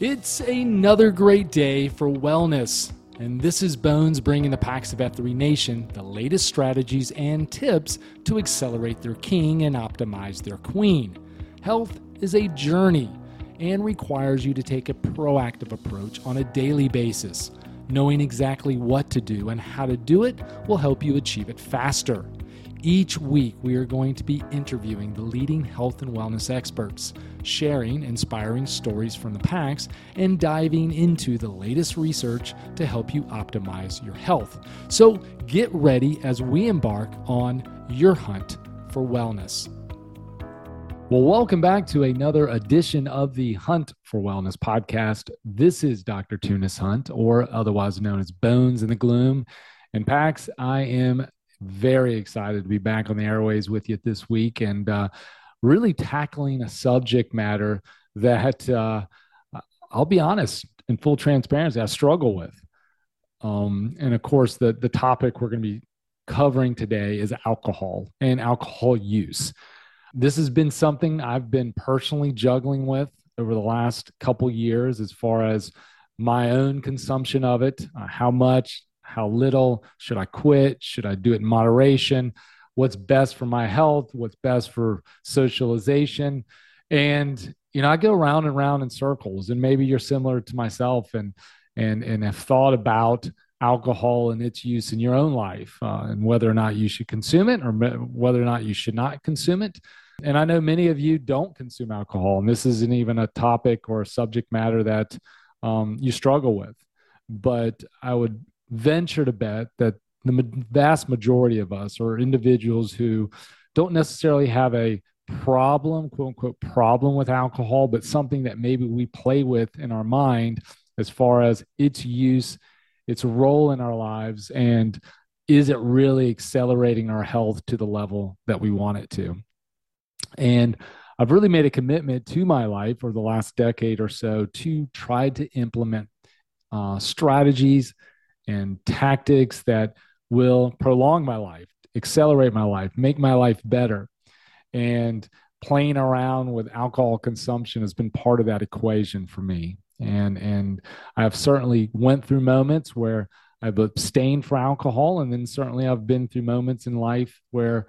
It's another great day for wellness. And this is Bones bringing the Pax of F3 Nation the latest strategies and tips to accelerate their king and optimize their queen. Health is a journey and requires you to take a proactive approach on a daily basis. Knowing exactly what to do and how to do it will help you achieve it faster. Each week, we are going to be interviewing the leading health and wellness experts, sharing inspiring stories from the packs, and diving into the latest research to help you optimize your health. So get ready as we embark on your hunt for wellness. Well, welcome back to another edition of the Hunt for Wellness podcast. This is Dr. Tunis Hunt, or otherwise known as Bones in the Gloom. And Pax, I am very excited to be back on the airways with you this week and uh, really tackling a subject matter that uh, I'll be honest, in full transparency, I struggle with. Um, and of course, the the topic we're going to be covering today is alcohol and alcohol use. This has been something I've been personally juggling with over the last couple years, as far as my own consumption of it, uh, how much, how little should i quit? Should i do it in moderation? What's best for my health? What's best for socialization? And you know i go round and round in circles and maybe you're similar to myself and and and have thought about alcohol and its use in your own life uh, and whether or not you should consume it or whether or not you should not consume it. And i know many of you don't consume alcohol and this isn't even a topic or a subject matter that um, you struggle with. But i would venture to bet that the vast majority of us are individuals who don't necessarily have a problem, quote unquote, problem with alcohol, but something that maybe we play with in our mind as far as its use, its role in our lives, and is it really accelerating our health to the level that we want it to? And I've really made a commitment to my life over the last decade or so to try to implement uh, strategies and tactics that will prolong my life, accelerate my life, make my life better. And playing around with alcohol consumption has been part of that equation for me. And and I've certainly went through moments where I've abstained from alcohol, and then certainly I've been through moments in life where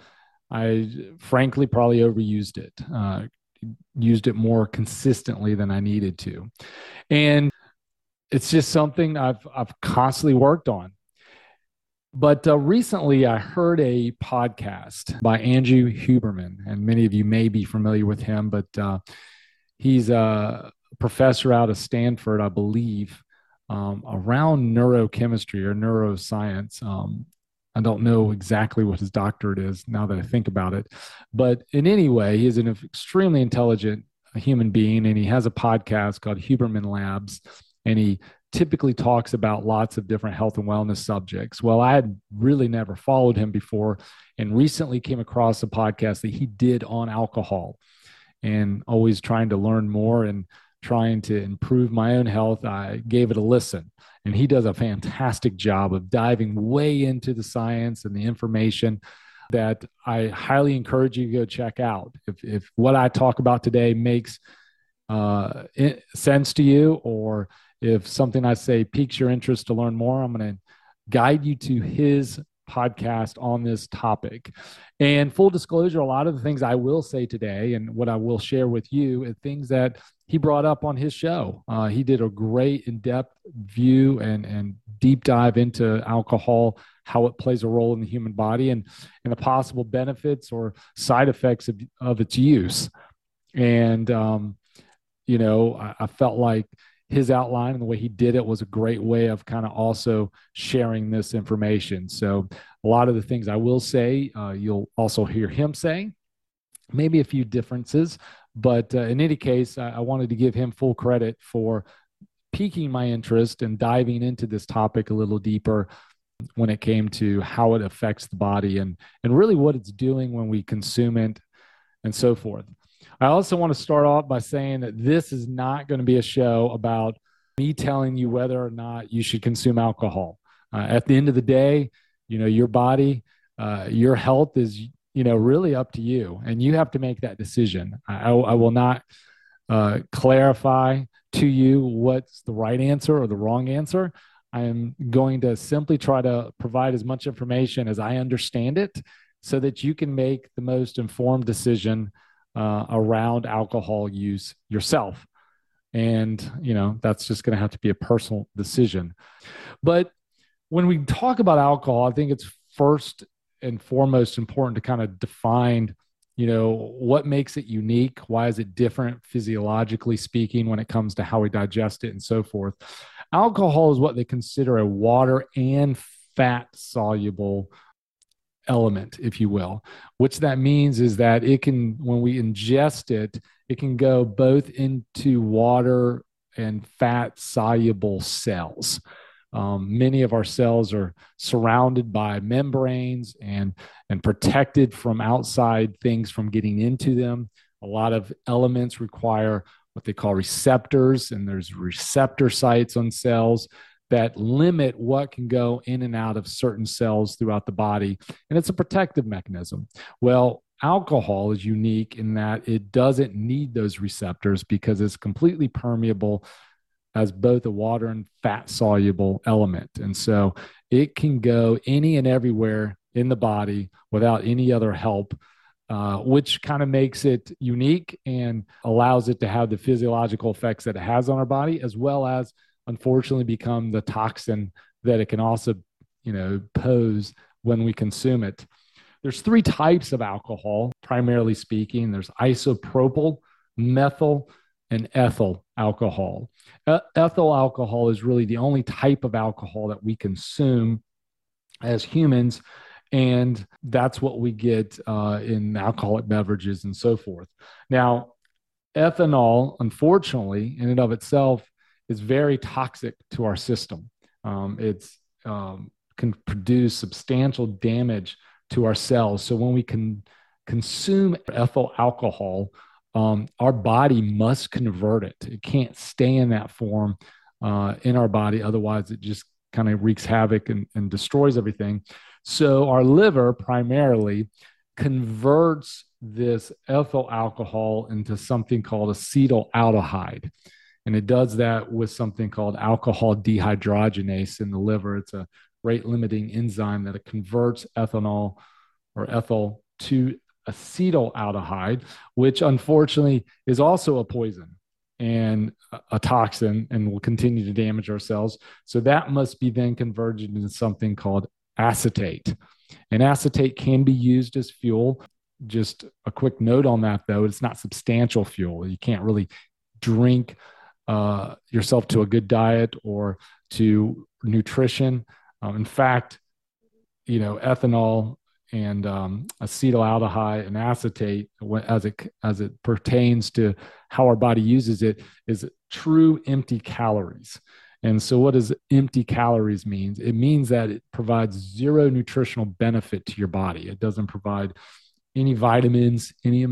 I frankly probably overused it, uh, used it more consistently than I needed to. And it's just something I've I've constantly worked on. But uh, recently, I heard a podcast by Andrew Huberman, and many of you may be familiar with him, but uh, he's a professor out of Stanford, I believe, um, around neurochemistry or neuroscience. Um, I don't know exactly what his doctorate is now that I think about it. But in any way, he is an extremely intelligent human being, and he has a podcast called Huberman Labs and he typically talks about lots of different health and wellness subjects. Well, I had really never followed him before and recently came across a podcast that he did on alcohol and always trying to learn more and trying to improve my own health. I gave it a listen and he does a fantastic job of diving way into the science and the information that I highly encourage you to go check out. If, if what I talk about today makes uh, sense to you or if something I say piques your interest to learn more, I'm going to guide you to his podcast on this topic. And full disclosure, a lot of the things I will say today and what I will share with you are things that he brought up on his show. Uh, he did a great in depth view and, and deep dive into alcohol, how it plays a role in the human body, and, and the possible benefits or side effects of, of its use. And, um, you know, I, I felt like his outline and the way he did it was a great way of kind of also sharing this information. So, a lot of the things I will say, uh, you'll also hear him say, maybe a few differences. But uh, in any case, I, I wanted to give him full credit for piquing my interest and diving into this topic a little deeper when it came to how it affects the body and, and really what it's doing when we consume it and so forth. I also want to start off by saying that this is not going to be a show about me telling you whether or not you should consume alcohol. Uh, at the end of the day, you know, your body, uh, your health is, you know, really up to you, and you have to make that decision. I, I will not uh, clarify to you what's the right answer or the wrong answer. I am going to simply try to provide as much information as I understand it so that you can make the most informed decision uh, around alcohol use yourself. And, you know, that's just going to have to be a personal decision. But when we talk about alcohol, I think it's first and foremost important to kind of define you know what makes it unique why is it different physiologically speaking when it comes to how we digest it and so forth alcohol is what they consider a water and fat soluble element if you will which that means is that it can when we ingest it it can go both into water and fat soluble cells um, many of our cells are surrounded by membranes and, and protected from outside things from getting into them. A lot of elements require what they call receptors, and there's receptor sites on cells that limit what can go in and out of certain cells throughout the body. And it's a protective mechanism. Well, alcohol is unique in that it doesn't need those receptors because it's completely permeable as both a water and fat soluble element. And so it can go any and everywhere in the body without any other help, uh, which kind of makes it unique and allows it to have the physiological effects that it has on our body, as well as unfortunately become the toxin that it can also, you know, pose when we consume it. There's three types of alcohol, primarily speaking. There's isopropyl, methyl, and ethyl alcohol. Ethyl alcohol is really the only type of alcohol that we consume as humans. And that's what we get uh, in alcoholic beverages and so forth. Now, ethanol, unfortunately, in and of itself, is very toxic to our system. Um, um, can produce substantial damage to our cells. So when we can consume ethyl alcohol, um, our body must convert it. It can't stay in that form uh, in our body. Otherwise, it just kind of wreaks havoc and, and destroys everything. So, our liver primarily converts this ethyl alcohol into something called acetaldehyde. And it does that with something called alcohol dehydrogenase in the liver. It's a rate limiting enzyme that it converts ethanol or ethyl to acetaldehyde, which unfortunately is also a poison and a toxin and will continue to damage our cells. So that must be then converted into something called acetate. And acetate can be used as fuel. Just a quick note on that, though, it's not substantial fuel. You can't really drink uh, yourself to a good diet or to nutrition. Um, in fact, you know, ethanol and um, acetaldehyde and acetate as it as it pertains to how our body uses it is true empty calories. And so what does empty calories means? It means that it provides zero nutritional benefit to your body. It doesn't provide any vitamins any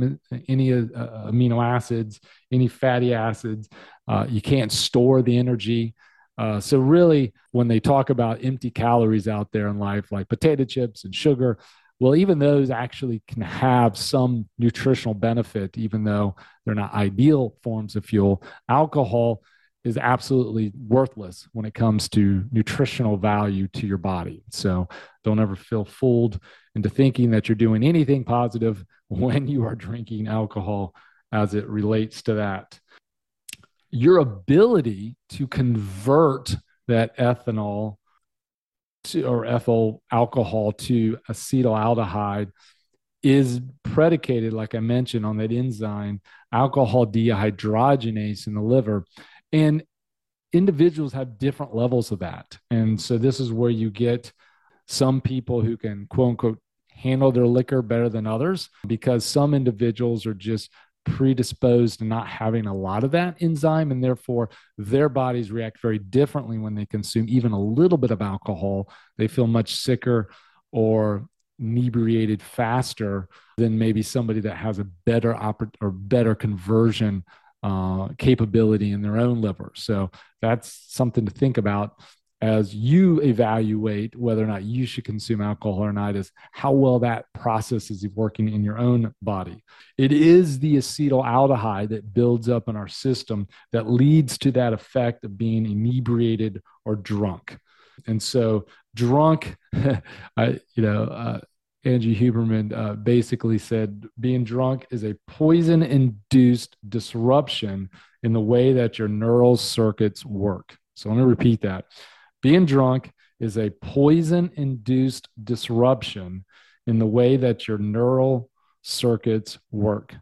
any uh, amino acids any fatty acids uh, you can't store the energy uh, so really when they talk about empty calories out there in life like potato chips and sugar well, even those actually can have some nutritional benefit, even though they're not ideal forms of fuel. Alcohol is absolutely worthless when it comes to nutritional value to your body. So don't ever feel fooled into thinking that you're doing anything positive when you are drinking alcohol as it relates to that. Your ability to convert that ethanol to, or ethyl alcohol to acetaldehyde is predicated, like I mentioned, on that enzyme, alcohol dehydrogenase in the liver. And individuals have different levels of that. And so this is where you get some people who can, quote unquote, handle their liquor better than others because some individuals are just predisposed to not having a lot of that enzyme and therefore their bodies react very differently when they consume even a little bit of alcohol they feel much sicker or inebriated faster than maybe somebody that has a better oper- or better conversion uh, capability in their own liver so that's something to think about as you evaluate whether or not you should consume alcohol or not is how well that process is working in your own body. It is the acetaldehyde that builds up in our system that leads to that effect of being inebriated or drunk. And so, drunk, I, you know, uh, Andrew Huberman uh, basically said being drunk is a poison induced disruption in the way that your neural circuits work. So let me repeat that. Being drunk is a poison induced disruption in the way that your neural circuits work.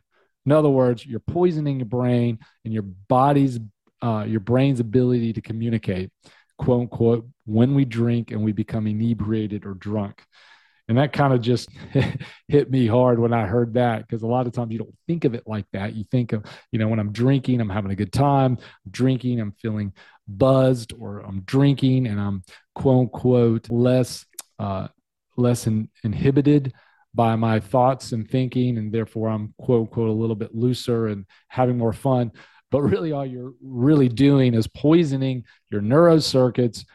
In other words, you're poisoning your brain and your body's, uh, your brain's ability to communicate, quote unquote, when we drink and we become inebriated or drunk. And that kind of just hit me hard when I heard that because a lot of times you don't think of it like that. You think of, you know, when I'm drinking, I'm having a good time. I'm drinking, I'm feeling buzzed, or I'm drinking and I'm quote unquote less uh, less in, inhibited by my thoughts and thinking, and therefore I'm quote unquote a little bit looser and having more fun. But really, all you're really doing is poisoning your neurocircuits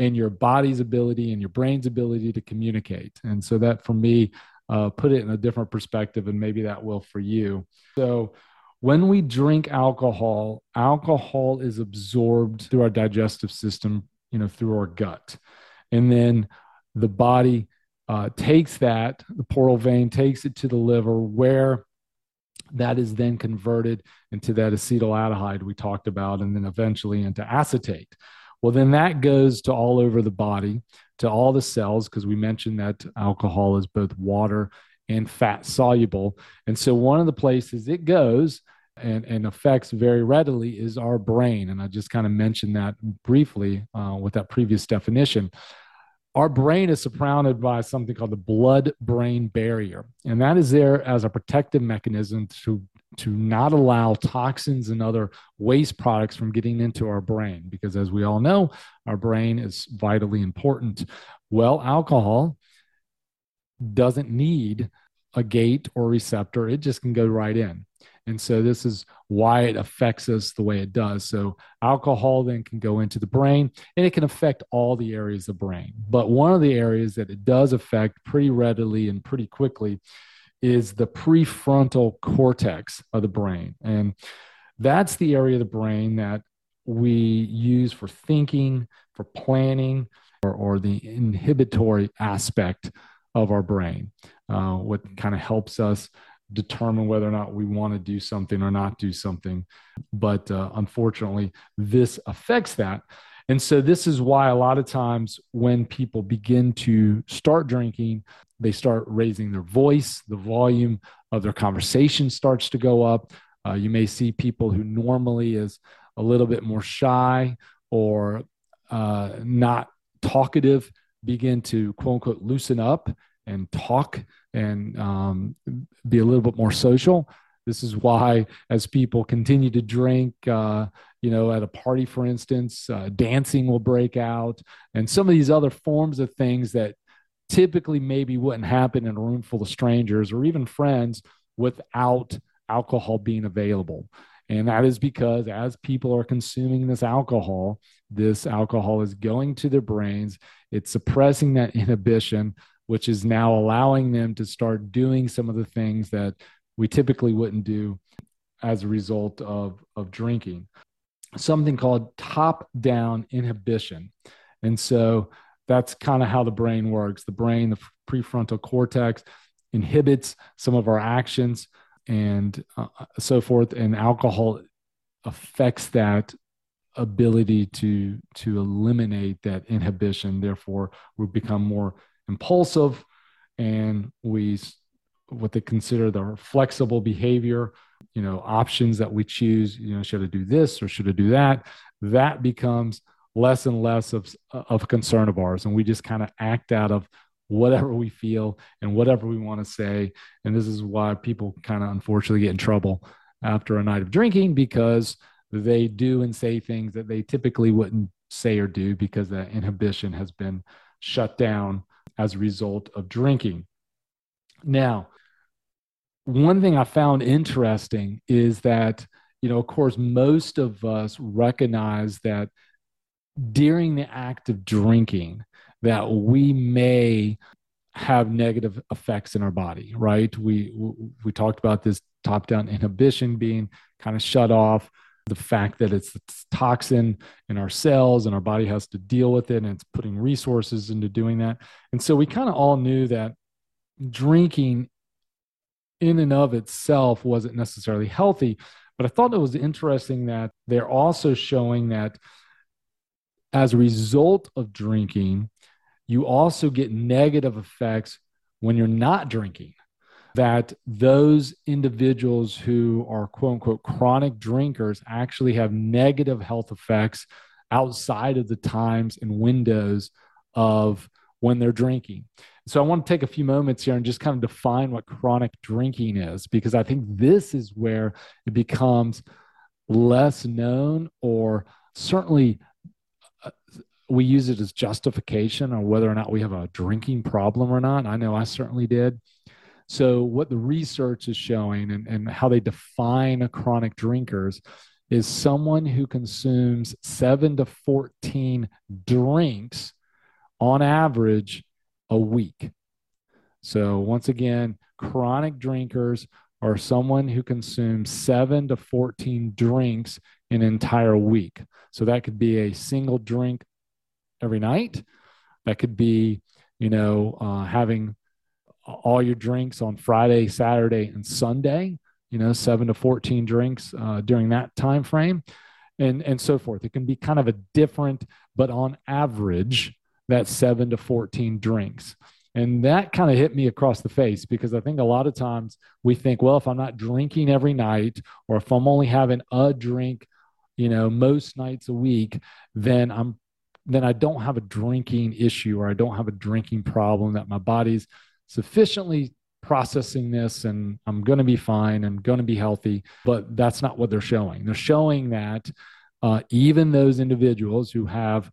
and your body's ability and your brain's ability to communicate. And so that for me, uh, put it in a different perspective, and maybe that will for you. So when we drink alcohol, alcohol is absorbed through our digestive system, you know, through our gut. And then the body uh, takes that, the portal vein takes it to the liver, where that is then converted into that acetaldehyde we talked about, and then eventually into acetate. Well, then that goes to all over the body, to all the cells, because we mentioned that alcohol is both water and fat soluble. And so one of the places it goes and, and affects very readily is our brain. And I just kind of mentioned that briefly uh, with that previous definition. Our brain is surrounded by something called the blood brain barrier. And that is there as a protective mechanism to to not allow toxins and other waste products from getting into our brain because as we all know our brain is vitally important. Well alcohol doesn't need a gate or receptor. It just can go right in. And so this is why it affects us the way it does. So alcohol then can go into the brain and it can affect all the areas of the brain. But one of the areas that it does affect pretty readily and pretty quickly is the prefrontal cortex of the brain. And that's the area of the brain that we use for thinking, for planning, or, or the inhibitory aspect of our brain, uh, what kind of helps us determine whether or not we want to do something or not do something. But uh, unfortunately, this affects that. And so, this is why a lot of times when people begin to start drinking, they start raising their voice, the volume of their conversation starts to go up. Uh, you may see people who normally is a little bit more shy or uh, not talkative begin to quote unquote loosen up and talk and um, be a little bit more social. This is why, as people continue to drink, uh, you know, at a party, for instance, uh, dancing will break out, and some of these other forms of things that typically maybe wouldn't happen in a room full of strangers or even friends without alcohol being available. And that is because as people are consuming this alcohol, this alcohol is going to their brains, it's suppressing that inhibition, which is now allowing them to start doing some of the things that we typically wouldn't do as a result of, of drinking. Something called top down inhibition. And so that's kind of how the brain works. The brain, the prefrontal cortex, inhibits some of our actions and uh, so forth. And alcohol affects that ability to to eliminate that inhibition. Therefore, we become more impulsive, and we what they consider the flexible behavior. You know, options that we choose. You know, should I do this or should I do that? That becomes less and less of, of concern of ours. And we just kind of act out of whatever we feel and whatever we want to say. And this is why people kind of unfortunately get in trouble after a night of drinking because they do and say things that they typically wouldn't say or do because that inhibition has been shut down as a result of drinking. Now, one thing I found interesting is that, you know, of course, most of us recognize that during the act of drinking that we may have negative effects in our body right? We we talked about this top down inhibition being kind of shut off the fact that it's a toxin in our cells and our body has to deal with it and it's putting resources into doing that. And so we kind of all knew that drinking in and of itself wasn't necessarily healthy but i thought it was interesting that they're also showing that as a result of drinking you also get negative effects when you're not drinking. That those individuals who are quote unquote chronic drinkers actually have negative health effects outside of the times and windows of when they're drinking. So I want to take a few moments here and just kind of define what chronic drinking is, because I think this is where it becomes less known or certainly uh, we use it as justification on whether or not we have a drinking problem or not. I know I certainly did. So, what the research is showing and, and how they define chronic drinkers is someone who consumes seven to 14 drinks on average a week. So, once again, chronic drinkers are someone who consumes seven to 14 drinks an entire week. So, that could be a single drink every night. That could be, you know, uh, having all your drinks on Friday, Saturday, and Sunday. You know, seven to fourteen drinks uh, during that time frame, and and so forth. It can be kind of a different, but on average, that's seven to fourteen drinks. And that kind of hit me across the face because I think a lot of times we think, well, if I'm not drinking every night, or if I'm only having a drink, you know, most nights a week, then I'm then I don't have a drinking issue or I don't have a drinking problem, that my body's sufficiently processing this and I'm going to be fine. I'm going to be healthy. But that's not what they're showing. They're showing that uh, even those individuals who have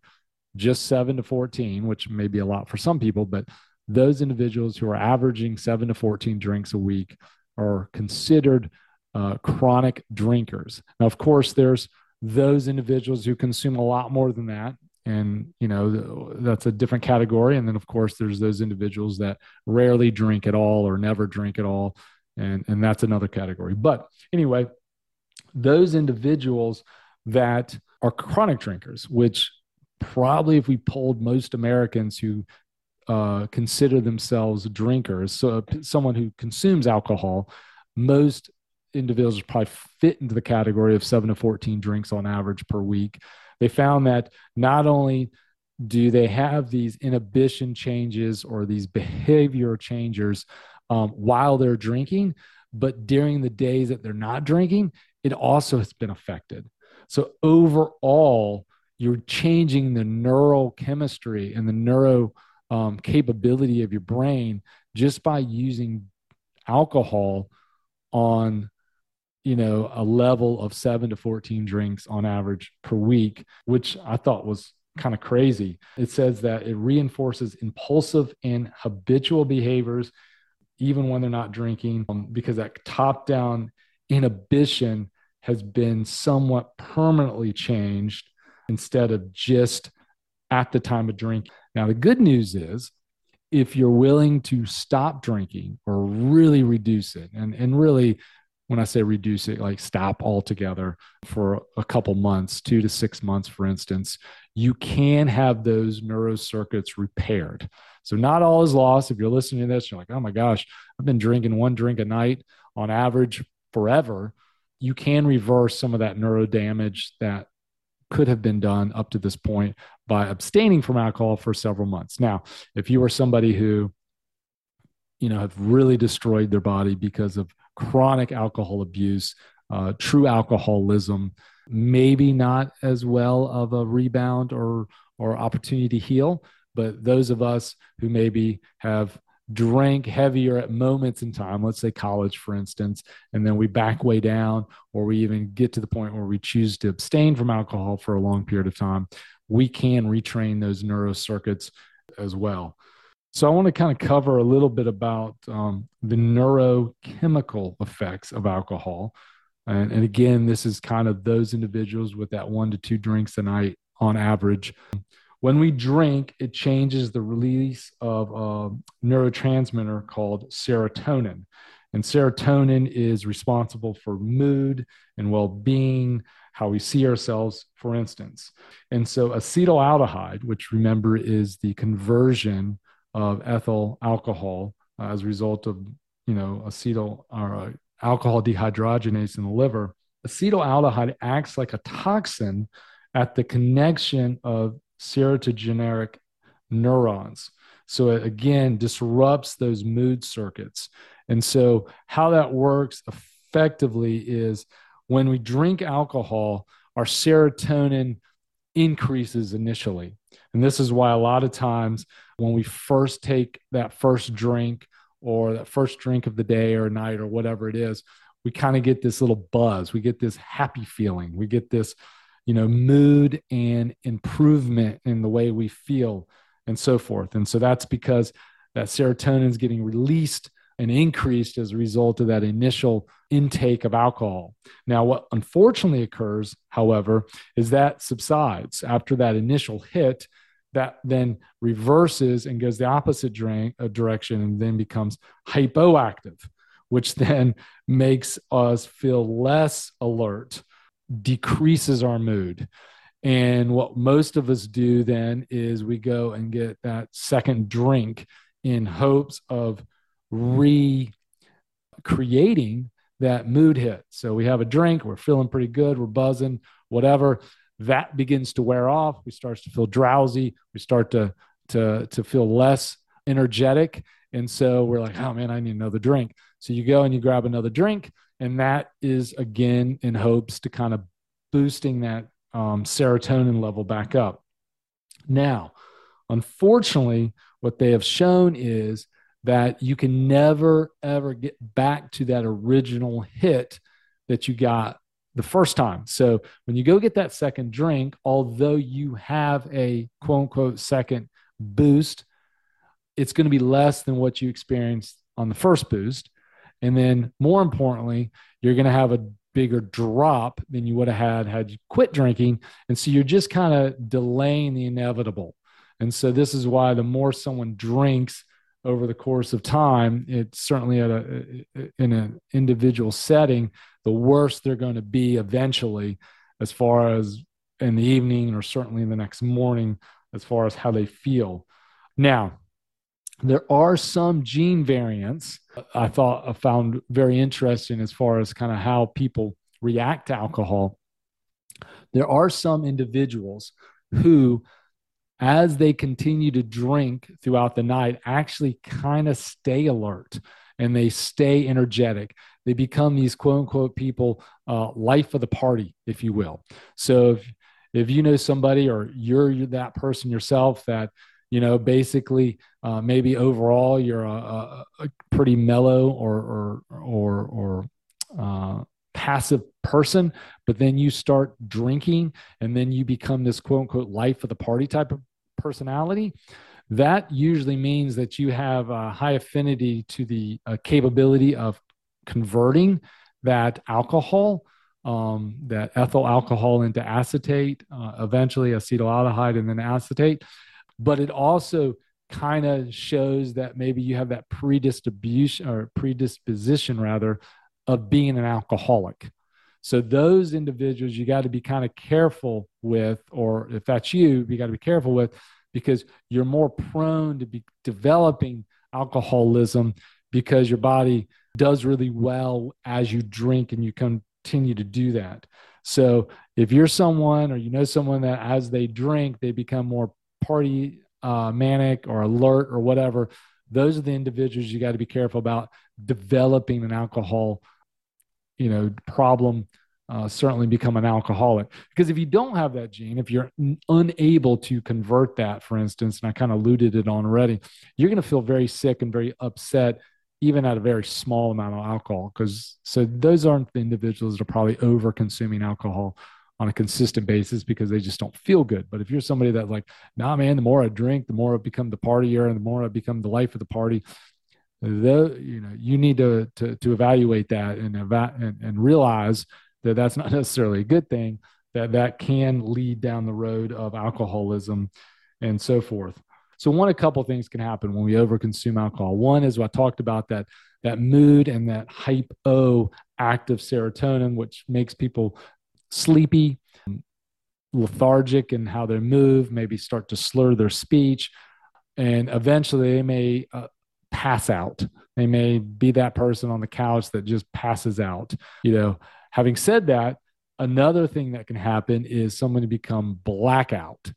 just seven to 14, which may be a lot for some people, but those individuals who are averaging seven to 14 drinks a week are considered uh, chronic drinkers. Now, of course, there's those individuals who consume a lot more than that and you know that's a different category and then of course there's those individuals that rarely drink at all or never drink at all and and that's another category but anyway those individuals that are chronic drinkers which probably if we polled most americans who uh, consider themselves drinkers so someone who consumes alcohol most individuals probably fit into the category of 7 to 14 drinks on average per week they found that not only do they have these inhibition changes or these behavior changes um, while they're drinking, but during the days that they're not drinking, it also has been affected. So overall, you're changing the neural chemistry and the neuro um, capability of your brain just by using alcohol on you know, a level of seven to 14 drinks on average per week, which I thought was kind of crazy. It says that it reinforces impulsive and habitual behaviors, even when they're not drinking, um, because that top down inhibition has been somewhat permanently changed instead of just at the time of drinking. Now, the good news is if you're willing to stop drinking or really reduce it, and, and really, when I say reduce it, like stop altogether for a couple months, two to six months, for instance, you can have those neurocircuits repaired. So not all is lost. If you're listening to this, you're like, oh my gosh, I've been drinking one drink a night on average forever. You can reverse some of that neuro damage that could have been done up to this point by abstaining from alcohol for several months. Now, if you are somebody who, you know, have really destroyed their body because of chronic alcohol abuse, uh, true alcoholism, maybe not as well of a rebound or or opportunity to heal. But those of us who maybe have drank heavier at moments in time, let's say college, for instance, and then we back way down, or we even get to the point where we choose to abstain from alcohol for a long period of time, we can retrain those neuro circuits as well. So I want to kind of cover a little bit about um, the neurochemical effects of alcohol. And, and, again, this is kind of those individuals with that one to two drinks a night on average. When we drink, it changes the release of a neurotransmitter called serotonin. And serotonin is responsible for mood and well being, how we see ourselves, for instance. And so acetaldehyde, which remember is the conversion of ethyl alcohol uh, as a result of, you know, acetyl or uh, alcohol dehydrogenase in the liver, acetaldehyde acts like a toxin at the connection of serotonergic neurons. So it again disrupts those mood circuits. And so, how that works effectively is when we drink alcohol, our serotonin increases initially. And this is why a lot of times when we first take that first drink or that first drink of the day or night or whatever it is, we kind of get this little buzz. We get this happy feeling. We get this, you know, mood and improvement in the way we feel and so forth. And so that's because that serotonin is getting released and increased as a result of that initial intake of alcohol. Now, what unfortunately occurs, however, is that subsides after that initial hit. That then reverses and goes the opposite drink, uh, direction and then becomes hypoactive, which then makes us feel less alert, decreases our mood. And what most of us do then is we go and get that second drink in hopes of recreating that mood hit. So we have a drink, we're feeling pretty good, we're buzzing, whatever. That begins to wear off. We start to feel drowsy. We start to to to feel less energetic, and so we're like, oh man, I need another drink. So you go and you grab another drink, and that is again in hopes to kind of boosting that um, serotonin level back up. Now, unfortunately, what they have shown is that you can never ever get back to that original hit that you got the first time. So when you go get that second drink, although you have a quote unquote second boost, it's going to be less than what you experienced on the first boost. And then more importantly, you're going to have a bigger drop than you would have had had you quit drinking. And so you're just kind of delaying the inevitable. And so this is why the more someone drinks, over the course of time, it's certainly at a in an individual setting, the worse they're going to be eventually, as far as in the evening or certainly in the next morning, as far as how they feel. Now, there are some gene variants I thought I found very interesting as far as kind of how people react to alcohol. There are some individuals who as they continue to drink throughout the night, actually kind of stay alert and they stay energetic. They become these quote unquote people, uh, life of the party, if you will. So if, if you know somebody or you're that person yourself that, you know, basically uh, maybe overall you're a, a, pretty mellow or, or, or, or uh, passive person, but then you start drinking and then you become this quote unquote life of the party type of personality, that usually means that you have a high affinity to the uh, capability of converting that alcohol, um, that ethyl alcohol into acetate, uh, eventually acetaldehyde and then acetate. But it also kind of shows that maybe you have that predisposition or predisposition rather of being an alcoholic. So those individuals you got to be kind of careful with, or if that's you, you got to be careful with because you're more prone to be developing alcoholism because your body does really well as you drink and you continue to do that. So if you're someone or you know someone that as they drink, they become more party uh, manic or alert or whatever, those are the individuals you got to be careful about developing an alcohol you know problem uh, certainly become an alcoholic. Because if you don't have that gene if you're n- unable to convert that for instance and i kind of alluded it on already you're going to feel very sick and very upset even at a very small amount of alcohol because so those aren't the individuals that are probably over consuming alcohol on a consistent basis because they just don't feel good. But if you're somebody that like, nah, man, the more I drink, the more I become the partier, and the more I become the life of the party, the you know you need to to, to evaluate that and, eva- and and realize that that's not necessarily a good thing that that can lead down the road of alcoholism and so forth. So one, a couple things can happen when we overconsume alcohol. One is what I talked about that that mood and that hypo active serotonin, which makes people sleepy, lethargic in how they move, maybe start to slur their speech, and eventually they may uh, pass out. They may be that person on the couch that just passes out. You know, having said that, another thing that can happen is someone to become blackout.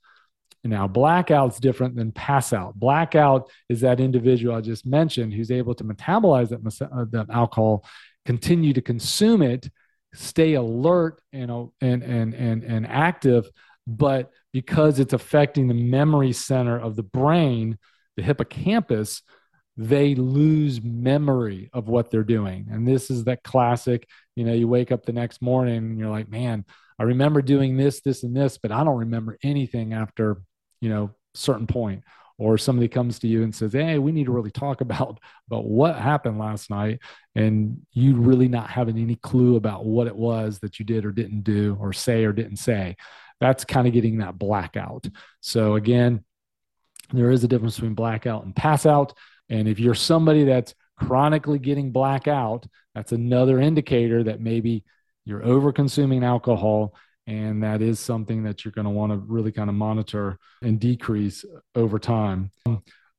Now, blackout's different than pass out. Blackout is that individual I just mentioned who's able to metabolize that, uh, that alcohol, continue to consume it, stay alert and, uh, and, and, and, and active, but because it's affecting the memory center of the brain, the hippocampus, they lose memory of what they're doing. And this is that classic, you know, you wake up the next morning and you're like, man, I remember doing this, this, and this, but I don't remember anything after, you know, certain point. Or somebody comes to you and says, Hey, we need to really talk about, about what happened last night. And you really not having any clue about what it was that you did or didn't do or say or didn't say. That's kind of getting that blackout. So again, there is a difference between blackout and pass out. And if you're somebody that's chronically getting blackout, that's another indicator that maybe you're over consuming alcohol. And that is something that you're going to want to really kind of monitor and decrease over time.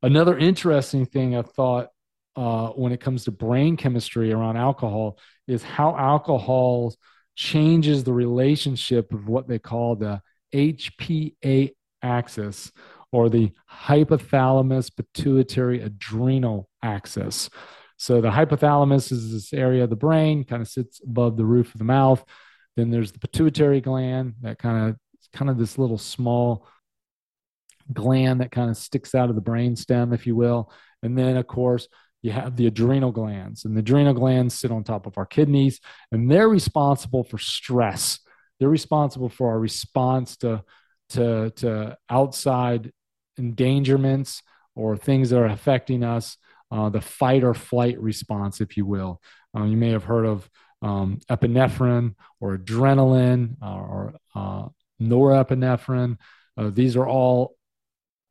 Another interesting thing I thought uh, when it comes to brain chemistry around alcohol is how alcohol changes the relationship of what they call the HPA axis or the hypothalamus pituitary adrenal axis. So the hypothalamus is this area of the brain, kind of sits above the roof of the mouth. Then there's the pituitary gland that kind of kind of this little small gland that kind of sticks out of the brain stem, if you will. And then of course you have the adrenal glands, and the adrenal glands sit on top of our kidneys, and they're responsible for stress. They're responsible for our response to to, to outside endangerments or things that are affecting us, uh, the fight or flight response, if you will. Uh, you may have heard of um, epinephrine or adrenaline uh, or uh, norepinephrine. Uh, these are all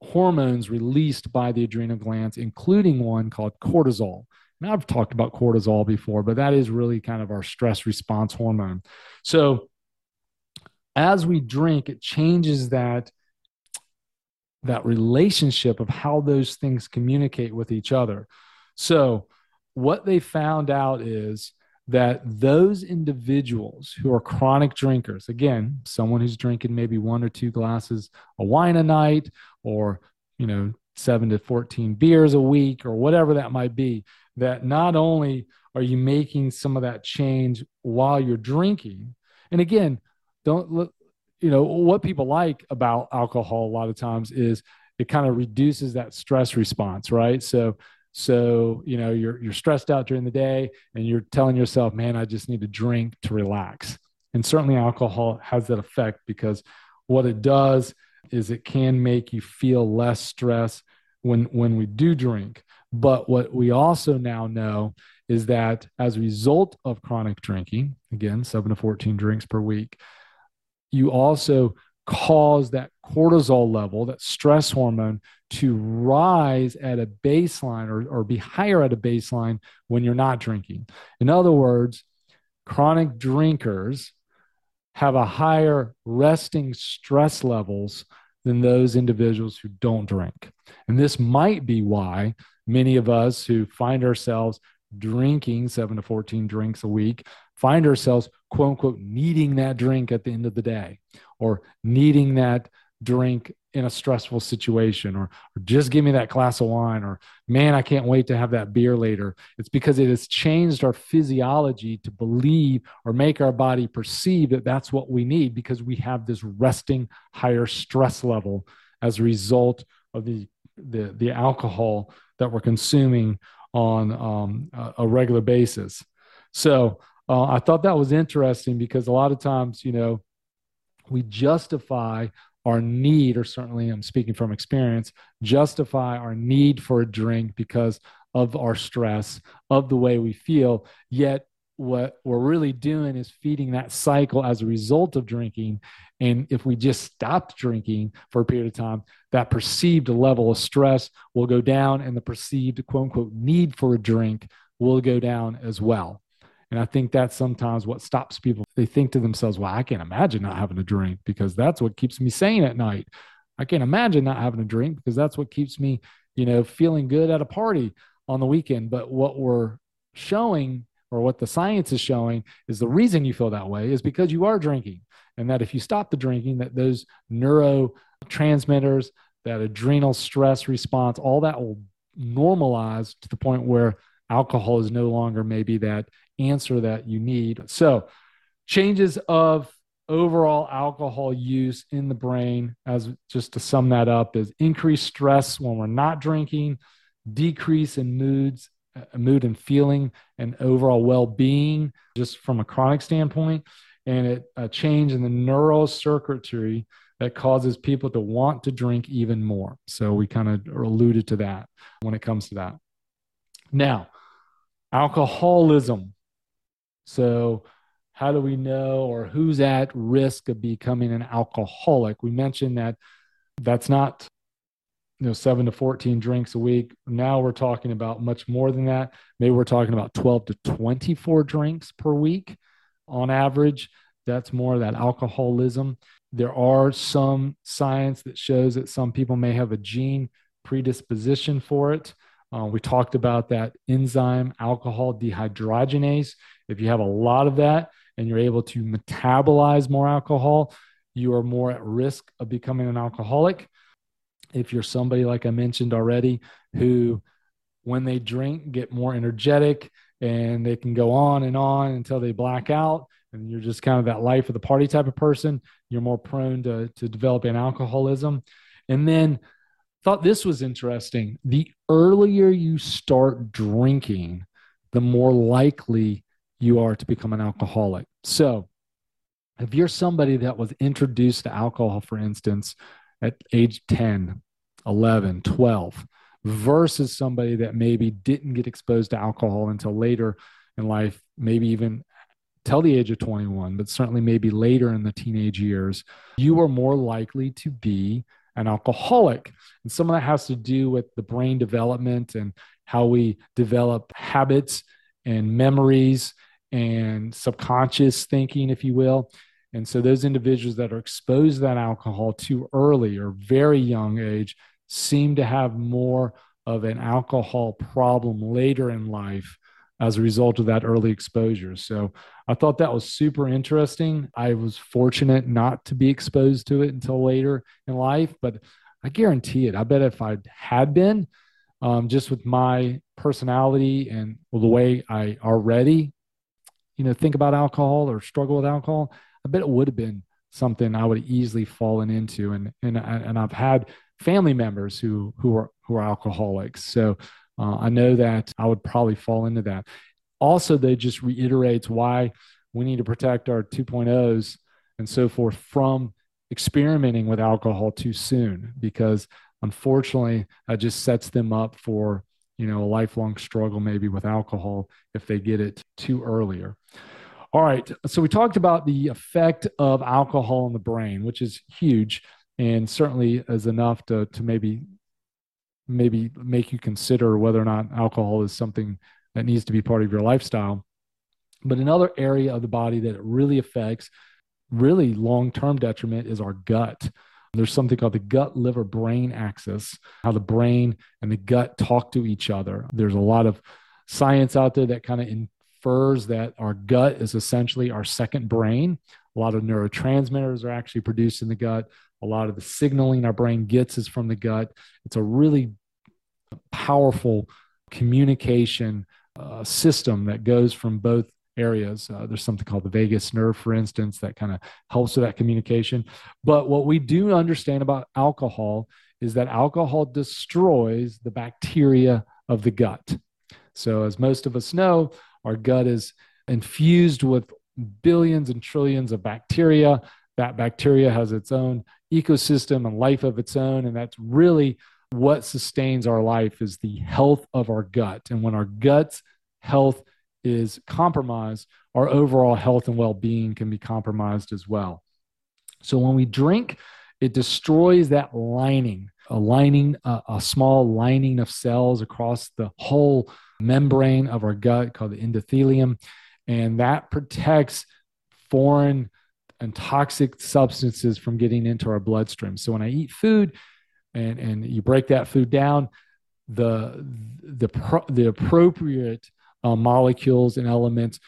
hormones released by the adrenal glands, including one called cortisol. Now, I've talked about cortisol before, but that is really kind of our stress response hormone. So, as we drink, it changes that that relationship of how those things communicate with each other. So, what they found out is that those individuals who are chronic drinkers, again, someone who's drinking maybe one or two glasses of wine a night, or, you know, seven to 14 beers a week, or whatever that might be, that not only are you making some of that change while you're drinking, and again, don't look, you know what people like about alcohol a lot of times is it kind of reduces that stress response right? So so you know you're you're stressed out during the day and you're telling yourself man i just need to drink to relax. And certainly alcohol has that effect because what it does is it can make you feel less stress when when we do drink. But what we also now know is that as a result of chronic drinking again 7 to 14 drinks per week you also cause that cortisol level, that stress hormone, to rise at a baseline or, or be higher at a baseline when you're not drinking. In other words, chronic drinkers have a higher resting stress levels than those individuals who don't drink. And this might be why many of us who find ourselves drinking seven to 14 drinks a week find ourselves, quote unquote, needing that drink at the end of the day or needing that drink in a stressful situation or, or, just give me that glass of wine or man i can't wait to have that beer later. It's because it has changed our physiology to believe or make our body perceive that that's what we need because we have this resting higher stress level as a result of the the, the alcohol that we're consuming on um, a, a regular basis. So uh, I thought that was interesting because a lot of times, you know, we justify our need, or certainly I'm speaking from experience, justify our need for a drink because of our stress, of the way we feel. Yet what we're really doing is feeding that cycle as a result of drinking. And if we just stopped drinking for a period of time, that perceived level of stress will go down and the perceived quote unquote need for a drink will go down as well. And I think that's sometimes what stops people. They think to themselves, well, I can't imagine not having a drink because that's what keeps me sane at night. I can't imagine not having a drink because that's what keeps me, you know, feeling good at a party on the weekend. But what we're showing or what the science is showing is the reason you feel that way is because you are drinking. And that if you stop the drinking, that those neurotransmitters, that adrenal stress response, all that will normalize to the point where alcohol is no longer maybe that answer that you need. So, changes of overall alcohol use in the brain, as just to sum that up, is increased stress when we're not drinking, decrease in moods, uh, mood and feeling, and overall well being, just from a chronic standpoint, and it, a change in the neural circuitry that causes people to want to drink even more. So, we kind of alluded to that when it comes to that. Now, alcoholism so, how do we know or who's at risk of becoming an alcoholic? We mentioned that that's not you know 7 to 14 drinks a week. Now we're talking about much more than that. Maybe we're talking about 12 to 24 drinks per week on average. That's more that alcoholism. There are some science that shows that some people may have a gene predisposition for it. Uh, we talked about that enzyme alcohol dehydrogenase if you have a lot of that and you're able to metabolize more alcohol, you are more at risk of becoming an alcoholic. If you're somebody, like I mentioned already, who when they drink get more energetic and they can go on and on until they black out, and you're just kind of that life of the party type of person, you're more prone to, to developing alcoholism. And then thought this was interesting. The earlier you start drinking, the more likely you are to become an alcoholic. So, if you're somebody that was introduced to alcohol, for instance, at age 10, 11, 12, versus somebody that maybe didn't get exposed to alcohol until later in life, maybe even till the age of 21, but certainly maybe later in the teenage years, you are more likely to be an alcoholic. And some of that has to do with the brain development and how we develop habits and memories and subconscious thinking, if you will. And so those individuals that are exposed to that alcohol too early or very young age seem to have more of an alcohol problem later in life as a result of that early exposure. So I thought that was super interesting. I was fortunate not to be exposed to it until later in life, but I guarantee it. I bet if I had been, um, just with my personality and the way I already you know, think about alcohol or struggle with alcohol, I bet it would have been something I would have easily fallen into. And and and I've had family members who who are who are alcoholics, so uh, I know that I would probably fall into that. Also, they just reiterates why we need to protect our 2.0s and so forth from experimenting with alcohol too soon, because unfortunately, that just sets them up for you know, a lifelong struggle maybe with alcohol if they get it too earlier. All right. So we talked about the effect of alcohol on the brain, which is huge and certainly is enough to, to maybe maybe make you consider whether or not alcohol is something that needs to be part of your lifestyle. But another area of the body that it really affects, really long term detriment, is our gut. There's something called the gut liver brain axis, how the brain and the gut talk to each other. There's a lot of science out there that kind of infers that our gut is essentially our second brain. A lot of neurotransmitters are actually produced in the gut. A lot of the signaling our brain gets is from the gut. It's a really powerful communication uh, system that goes from both areas. Uh, there's something called the vagus nerve, for instance, that kind of helps with that communication. But what we do understand about alcohol is that alcohol destroys the bacteria of the gut. So, as most of us know, our gut is infused with billions and trillions of bacteria. That bacteria has its own ecosystem and life of its own. And that's really what sustains our life is the health of our gut. And when our gut's health is compromised, our overall health and well being can be compromised as well. So when we drink, it destroys that lining, a lining, a, a small lining of cells across the whole membrane of our gut called the endothelium. And that protects foreign and toxic substances from getting into our bloodstream. So when I eat food and, and you break that food down, the, the, the appropriate uh, molecules and elements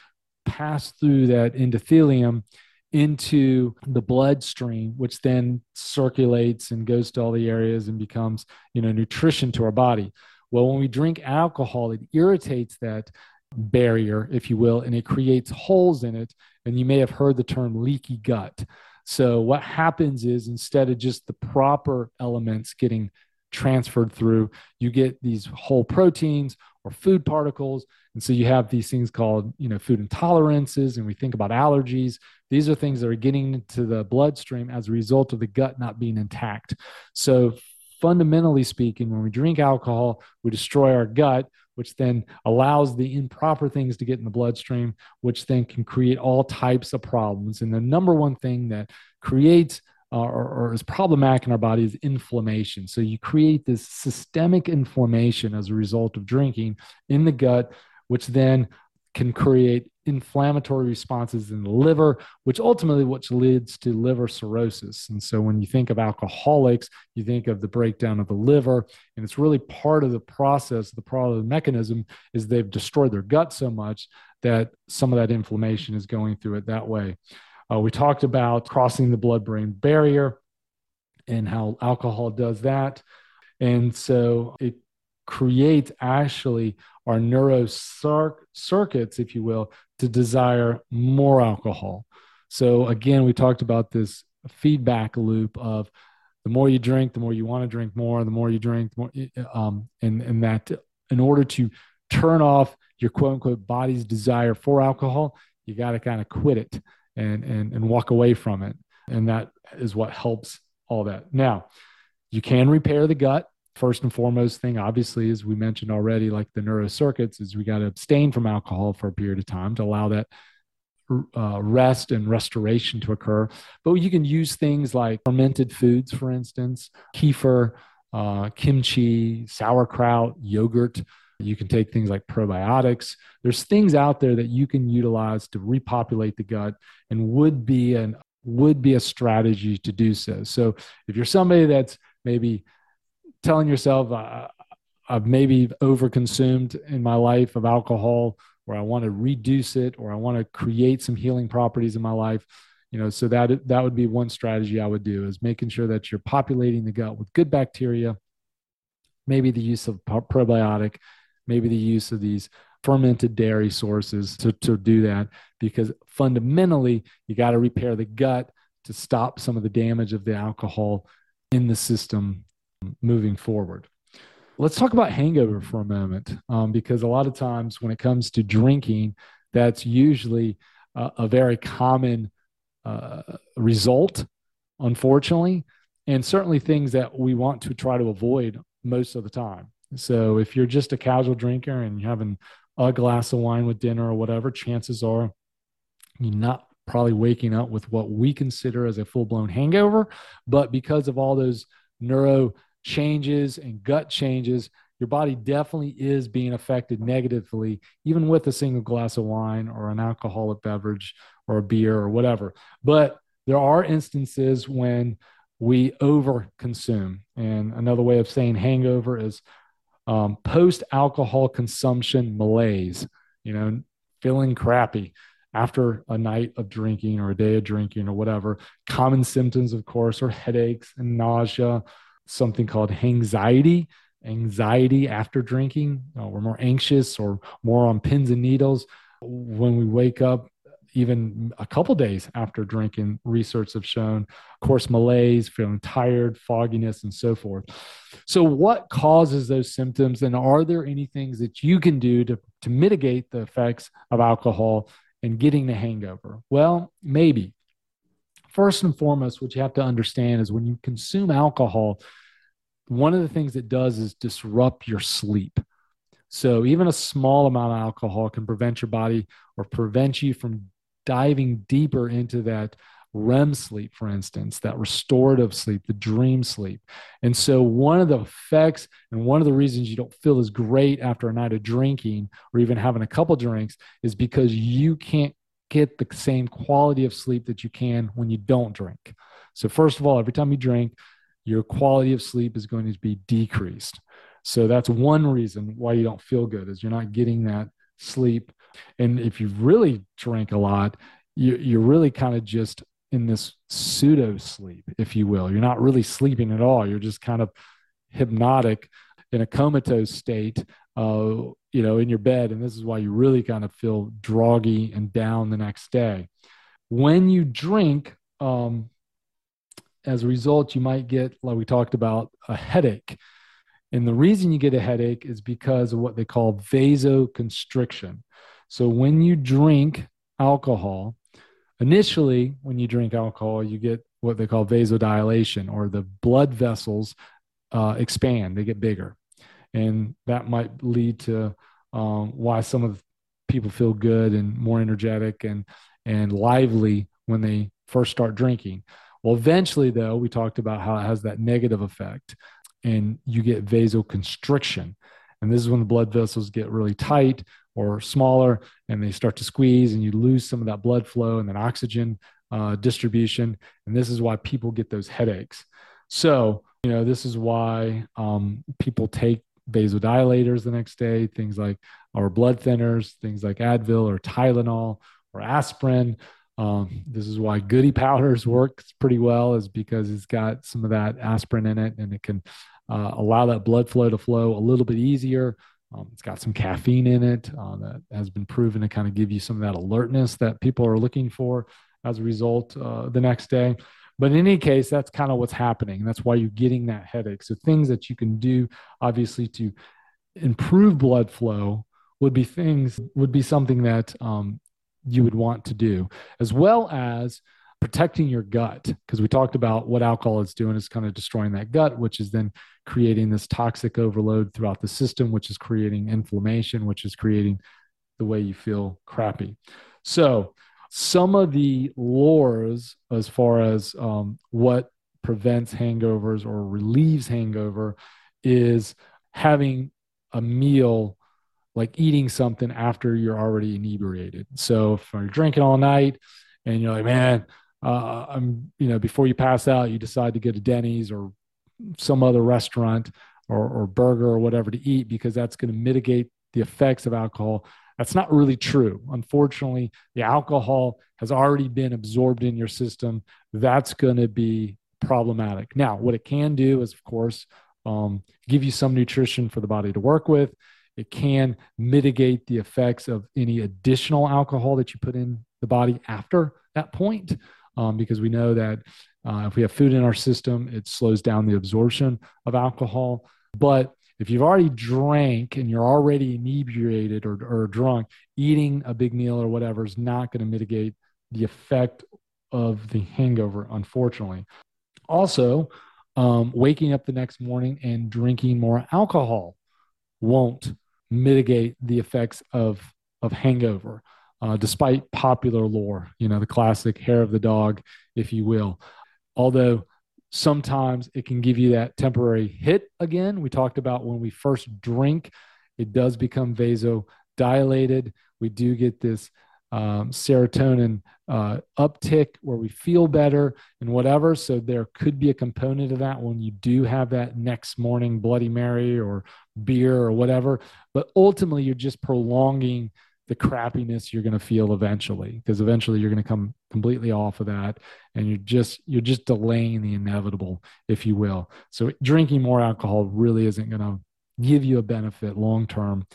pass through that endothelium into the bloodstream which then circulates and goes to all the areas and becomes you know nutrition to our body. Well when we drink alcohol it irritates that barrier if you will and it creates holes in it. And you may have heard the term leaky gut. So what happens is instead of just the proper elements getting transferred through you get these whole proteins or food particles. And so you have these things called you know food intolerances and we think about allergies. These are things that are getting into the bloodstream as a result of the gut not being intact. So fundamentally speaking when we drink alcohol we destroy our gut which then allows the improper things to get in the bloodstream which then can create all types of problems. And the number one thing that creates uh, or, or, is problematic in our body is inflammation. So you create this systemic inflammation as a result of drinking in the gut, which then can create inflammatory responses in the liver, which ultimately which leads to liver cirrhosis. And so when you think of alcoholics, you think of the breakdown of the liver, and it's really part of the process, the of the mechanism is they've destroyed their gut so much that some of that inflammation is going through it that way. Uh, we talked about crossing the blood brain barrier and how alcohol does that. And so it creates actually our neuro circuits, if you will, to desire more alcohol. So again, we talked about this feedback loop of the more you drink, the more you want to drink more, the more you drink, more, um, and, and that in order to turn off your quote unquote body's desire for alcohol, you got to kind of quit it and and and walk away from it. And that is what helps all that. Now you can repair the gut. First and foremost thing obviously as we mentioned already like the neurocircuits is we got to abstain from alcohol for a period of time to allow that uh, rest and restoration to occur. But you can use things like fermented foods for instance kefir uh, kimchi sauerkraut yogurt you can take things like probiotics. There's things out there that you can utilize to repopulate the gut and would be an would be a strategy to do so. So if you're somebody that's maybe telling yourself uh, I've maybe overconsumed in my life of alcohol or I want to reduce it or I want to create some healing properties in my life, you know, so that that would be one strategy I would do is making sure that you're populating the gut with good bacteria, maybe the use of probiotic maybe the use of these fermented dairy sources to, to do that because fundamentally you got to repair the gut to stop some of the damage of the alcohol in the system moving forward. Let's talk about hangover for a moment um, because a lot of times when it comes to drinking that's usually a, a very common uh, result unfortunately and certainly things that we want to try to avoid most of the time so if you're just a casual drinker and you're having a glass of wine with dinner or whatever, chances are you're not probably waking up with what we consider as a full blown hangover. But because of all those neuro changes and gut changes, your body definitely is being affected negatively, even with a single glass of wine or an alcoholic beverage or a beer or whatever. But there are instances when we over consume. And another way of saying hangover is um, post alcohol consumption malaise, you know, feeling crappy after a night of drinking or a day of drinking or whatever. Common symptoms, of course, are headaches and nausea, something called anxiety. Anxiety after drinking, uh, we're more anxious or more on pins and needles. When we wake up, even a couple days after drinking, research have shown, of course, malaise, feeling tired, fogginess, and so forth. So, what causes those symptoms? And are there any things that you can do to, to mitigate the effects of alcohol and getting the hangover? Well, maybe. First and foremost, what you have to understand is when you consume alcohol, one of the things it does is disrupt your sleep. So even a small amount of alcohol can prevent your body or prevent you from diving deeper into that REM sleep, for instance, that restorative sleep, the dream sleep. And so, one of the effects and one of the reasons you don't feel as great after a night of drinking or even having a couple drinks is because you can't get the same quality of sleep that you can when you don't drink. So, first of all, every time you drink, your quality of sleep is going to be decreased. So, that's one reason why you don't feel good is you're not getting that sleep. And if you really drink a lot, you're really kind of just in this pseudo sleep, if you will. You're not really sleeping at all. You're just kind of hypnotic in a comatose state, uh, you know, in your bed. And this is why you really kind of feel droggy and down the next day. When you drink, um, as a result, you might get, like we talked about, a headache. And the reason you get a headache is because of what they call vasoconstriction. So when you drink alcohol, Initially, when you drink alcohol, you get what they call vasodilation, or the blood vessels uh, expand, they get bigger. And that might lead to um, why some of people feel good and more energetic and, and lively when they first start drinking. Well, eventually, though, we talked about how it has that negative effect, and you get vasoconstriction. And this is when the blood vessels get really tight, or smaller and they start to squeeze and you lose some of that blood flow and then oxygen uh, distribution. And this is why people get those headaches. So you know this is why um, people take vasodilators the next day things like our blood thinners things like advil or tylenol or aspirin. Um, this is why goody powders works pretty well is because it's got some of that aspirin in it and it can uh, allow that blood flow to flow a little bit easier um, it's got some caffeine in it uh, that has been proven to kind of give you some of that alertness that people are looking for as a result uh, the next day. But in any case, that's kind of what's happening. That's why you're getting that headache. So things that you can do, obviously, to improve blood flow would be things would be something that um, you would want to do, as well as protecting your gut because we talked about what alcohol is doing is kind of destroying that gut which is then creating this toxic overload throughout the system which is creating inflammation which is creating the way you feel crappy. So some of the lores as far as um, what prevents hangovers or relieves hangover is having a meal like eating something after you're already inebriated. So if you're drinking all night and you're like man uh, I'm, you know, before you pass out, you decide to get a Denny's or some other restaurant or, or burger or whatever to eat because that's going to mitigate the effects of alcohol. That's not really true. Unfortunately, the alcohol has already been absorbed in your system. That's going to be problematic. Now, what it can do is, of course, um, give you some nutrition for the body to work with. It can mitigate the effects of any additional alcohol that you put in the body after that point um, because we know that uh, if we have food in our system, it slows down the absorption of alcohol. But if you've already drank and you're already inebriated or, or drunk, eating a big meal or whatever is not going to mitigate the effect of the hangover, unfortunately. Also, um, waking up the next morning and drinking more alcohol won't mitigate the effects of, of hangover uh, despite popular lore, you know, the classic hair of the dog, if you will. Although sometimes it can give you that temporary hit again. We talked about when we first drink, it does become vasodilated. We do get this um, serotonin uh, uptick where we feel better and whatever. So there could be a component of that when you do have that next morning Bloody Mary or beer or whatever. But ultimately, you're just prolonging the crappiness you're going to feel eventually because eventually you're going to come completely off of that and you're just you're just delaying the inevitable if you will. So drinking more alcohol really isn't going to give you a benefit long term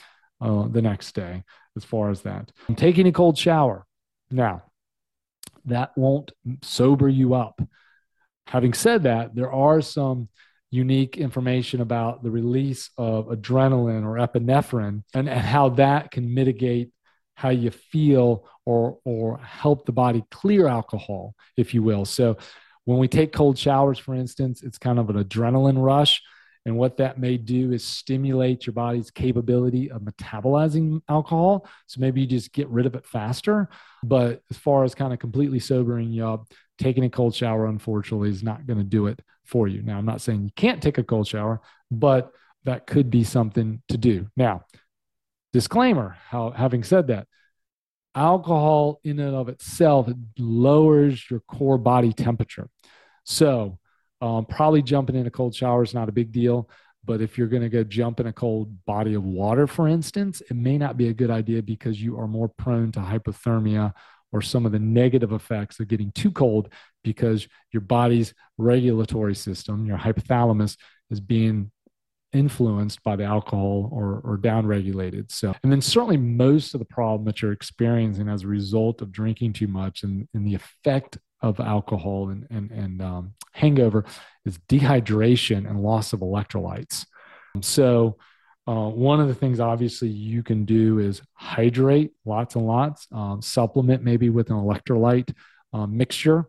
uh, the next day as far as that. Taking a cold shower. Now that won't sober you up. Having said that there are some unique information about the release of adrenaline or epinephrine and, and how that can mitigate how you feel or or help the body clear alcohol if you will so when we take cold showers for instance it's kind of an adrenaline rush And what that may do is stimulate your body's capability of metabolizing alcohol. So maybe you just get rid of it faster. But as far as kind of completely sobering you up, taking a cold shower, unfortunately, is not going to do it for you. Now, I'm not saying you can't take a cold shower, but that could be something to do. Now, disclaimer how, having said that, alcohol in and of itself lowers your core body temperature. So, um, probably jumping in a cold shower is not a big deal. But if you're going to go jump in a cold body of water, for instance, it may not be a good idea because you are more prone to hypothermia or some of the negative effects of getting too cold because your body's regulatory system, your hypothalamus, is being influenced by the alcohol or, or downregulated. So, and then certainly most of the problem that you're experiencing as a result of drinking too much and, and the effect of alcohol and, and, and um, hangover is dehydration and loss of electrolytes. So, uh, one of the things obviously you can do is hydrate lots and lots, um, supplement maybe with an electrolyte um, mixture.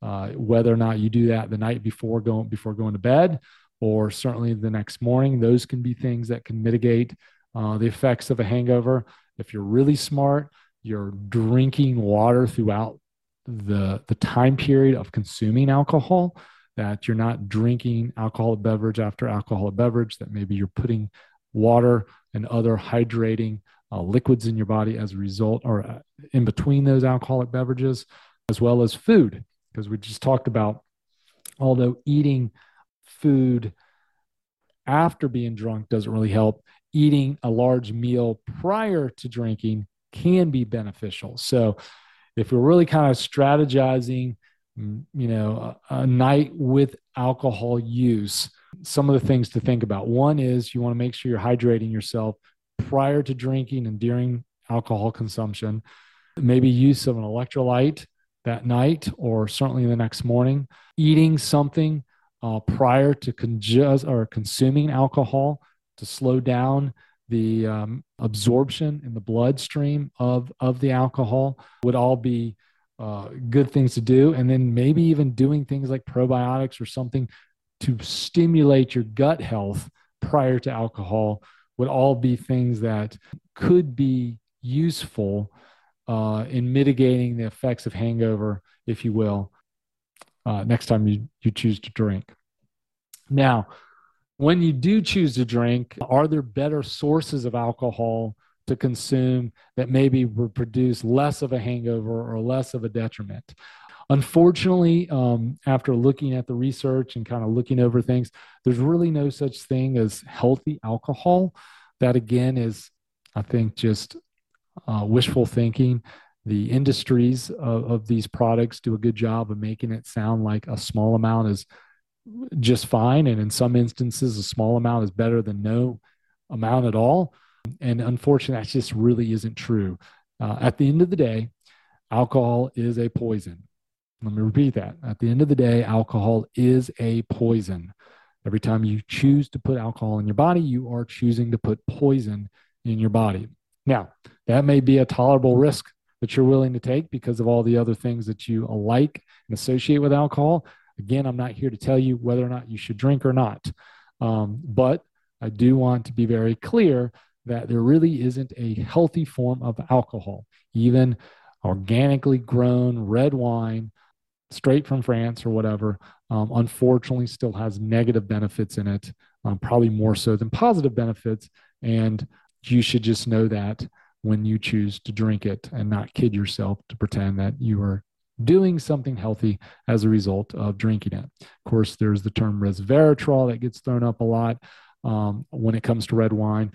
Uh, whether or not you do that the night before going before going to bed, or certainly the next morning, those can be things that can mitigate uh, the effects of a hangover. If you're really smart, you're drinking water throughout the the time period of consuming alcohol that you're not drinking alcoholic beverage after alcoholic beverage that maybe you're putting water and other hydrating uh, liquids in your body as a result or uh, in between those alcoholic beverages as well as food because we just talked about although eating food after being drunk doesn't really help eating a large meal prior to drinking can be beneficial so if we're really kind of strategizing, mm, you know, a, a night with alcohol use, some of the things to think about. One is you want to make sure you're hydrating yourself prior to drinking and during alcohol consumption. Maybe use of an electrolyte that night or certainly the next morning. Eating something uh, prior to or consuming alcohol to slow down the um, absorption in the bloodstream of of the alcohol would all be uh, good things to do. And then maybe even doing things like probiotics or something to stimulate your gut health prior to alcohol would all be things that could be useful uh, in mitigating the effects of hangover if you will uh, next time you, you choose to drink now when you do choose to drink, are there better sources of alcohol to consume that maybe would produce less of a hangover or less of a detriment? Unfortunately, um, after looking at the research and kind of looking over things, there's really no such thing as healthy alcohol. That again is, I think, just uh, wishful thinking. The industries of, of these products do a good job of making it sound like a small amount is just fine. And in some instances, a small amount is better than no amount at all. And unfortunately, that just really isn't true. Uh, at the end of the day, alcohol is a poison. Let me repeat that. At the end of the day, alcohol is a poison. Every time you choose to put alcohol in your body, you are choosing to put poison in your body. Now, that may be a tolerable risk that you're willing to take because of all the other things that you like and associate with alcohol. Again, I'm not here to tell you whether or not you should drink or not. Um, but I do want to be very clear that there really isn't a healthy form of alcohol, even organically grown red wine straight from France or whatever, um, unfortunately still has negative benefits in it, um, probably more so than positive benefits. And you should just know that when you choose to drink it and not kid yourself to pretend that you are doing something healthy as a result of drinking it. Of course, there's the term resveratrol that gets thrown up a lot um, when it comes to red wine.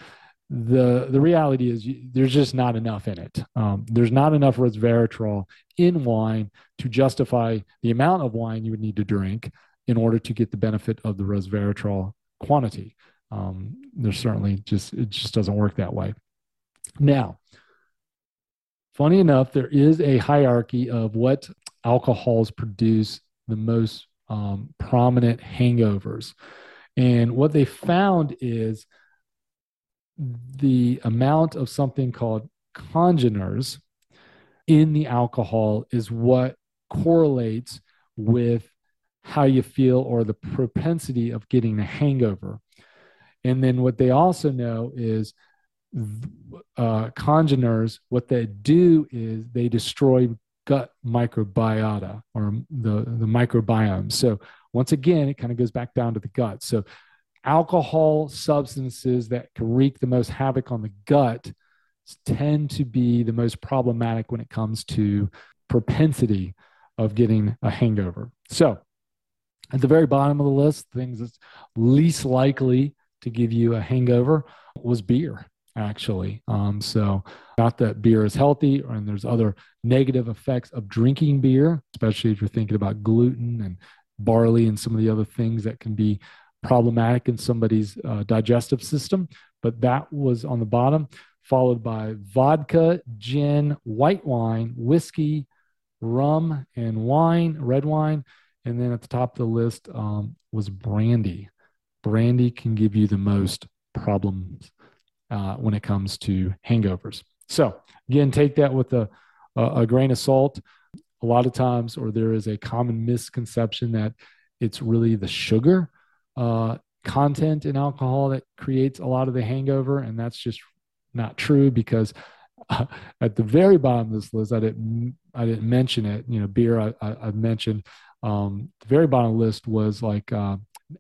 The, the reality is you, there's just not enough in it. Um, there's not enough resveratrol in wine to justify the amount of wine you would need to drink in order to get the benefit of the resveratrol quantity. Um, there's certainly just, it just doesn't work that way. Now, funny enough, there is a hierarchy of what alcohols produce the most um, prominent hangovers. And what they found is the amount of something called congeners in the alcohol is what correlates with how you feel or the propensity of getting a hangover. And then what they also know is uh, congeners, what they do is they destroy gut microbiota or the, the microbiome. So once again, it kind of goes back down to the gut. So alcohol substances that can wreak the most havoc on the gut tend to be the most problematic when it comes to propensity of getting a hangover. So at the very bottom of the list, things that's least likely to give you a hangover was beer actually. Um, so, not that beer is healthy, and there's other negative effects of drinking beer, especially if you're thinking about gluten and barley and some of the other things that can be problematic in somebody's uh, digestive system. But that was on the bottom, followed by vodka, gin, white wine, whiskey, rum, and wine, red wine. And then at the top of the list um, was brandy. Brandy can give you the most problems uh, when it comes to hangovers. So, again, take that with a, a, grain of salt. A lot of times, or there is a common misconception that it's really the sugar uh, content in alcohol that creates a lot of the hangover, and that's just not true because uh, at the very bottom of this list, I didn't I didn't mention it. You know, beer I, I, I mentioned. Um, the very bottom list was like uh,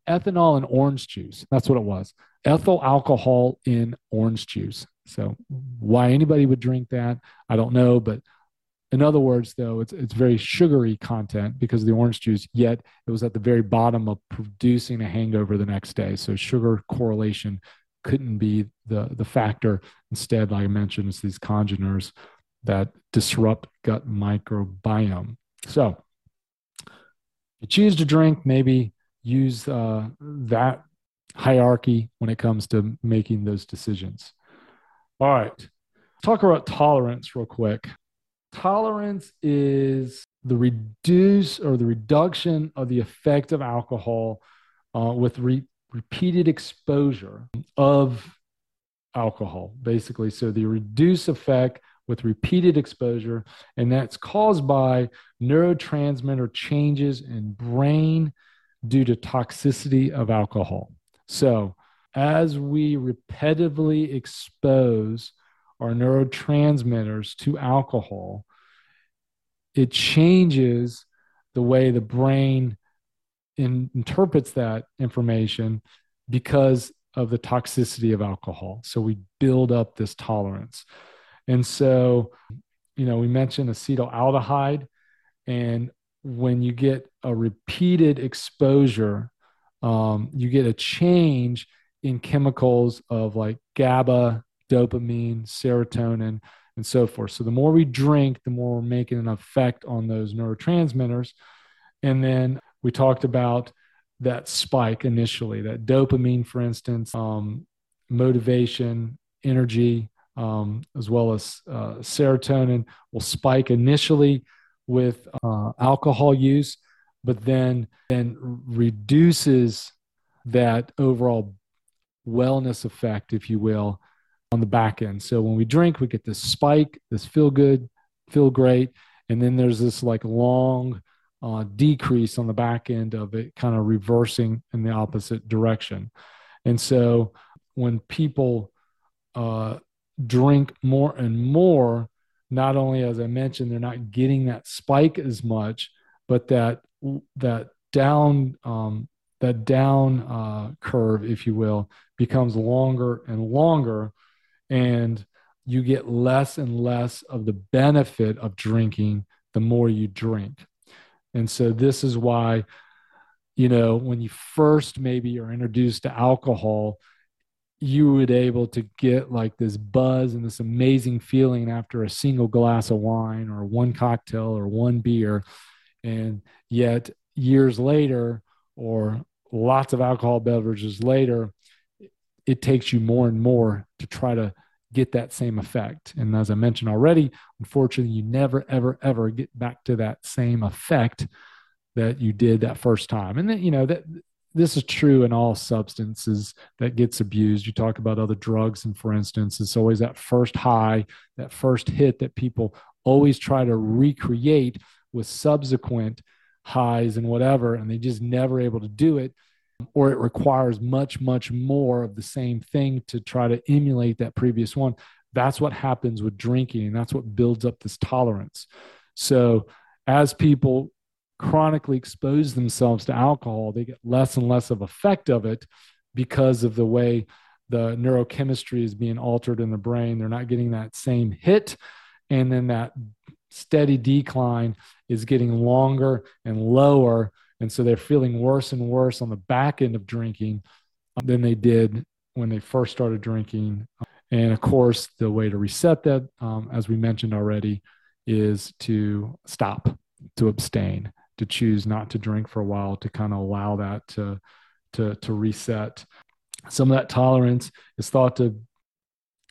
ethanol and orange juice. That's what it was ethyl alcohol in orange juice. So why anybody would drink that, I don't know. But in other words, though, it's it's very sugary content because of the orange juice. Yet it was at the very bottom of producing a hangover the next day. So sugar correlation couldn't be the the factor. Instead, like I mentioned, it's these congeners that disrupt gut microbiome. So you choose to drink, maybe use uh, that hierarchy when it comes to making those decisions. All right, talk about tolerance real quick. Tolerance is the reduce or the reduction of the effect of alcohol uh, with re- repeated exposure of alcohol, basically. So the reduce effect with repeated exposure, and that's caused by neurotransmitter changes in brain due to toxicity of alcohol. So, as we repetitively expose our neurotransmitters to alcohol, it changes the way the brain in, interprets that information because of the toxicity of alcohol. So we build up this tolerance. And so, you know, we mentioned acetaldehyde. And when you get a repeated exposure um, you get a change in chemicals of like GABA, dopamine, serotonin, and so forth. So the more we drink, the more we're making an effect on those neurotransmitters. And then we talked about that spike initially, that dopamine, for instance, um, motivation, energy, um, as well as uh, serotonin will spike initially with uh, alcohol use but then then reduces that overall wellness effect, if you will, on the back end. So when we drink, we get this spike, this feel good, feel great, and then there's this like long uh, decrease on the back end of it, kind of reversing in the opposite direction. And so when people uh, drink more and more, not only as I mentioned, they're not getting that spike as much, but that that down um, that down uh, curve, if you will, becomes longer and longer, and you get less and less of the benefit of drinking the more you drink. And so this is why, you know, when you first maybe are introduced to alcohol, you would able to get like this buzz and this amazing feeling after a single glass of wine or one cocktail or one beer and yet, years later, or lots of alcohol beverages later, it takes you more and more to try to get that same effect. And as I mentioned already, unfortunately, you never, ever, ever get back to that same effect that you did that first time. And then, you know, that this is true in all substances that gets abused. You talk about other drugs, and for instance, it's always that first high, that first hit that people always try to recreate with subsequent highs and whatever, and they just never able to do it. Or it requires much, much more of the same thing to try to emulate that previous one. That's what happens with drinking, and that's what builds up this tolerance. So, as people chronically expose themselves to alcohol, they get less and less of effect of it because of the way the neurochemistry is being altered in the brain. They're not getting that same hit. And then that steady decline is getting longer and lower. And so they're feeling worse and worse on the back end of drinking than they did when they first started drinking. And of course, the way to reset that, um, as we mentioned already, is to stop, to abstain, to choose not to drink for a while, to kind of allow that to, to, to reset. Some of that tolerance is thought to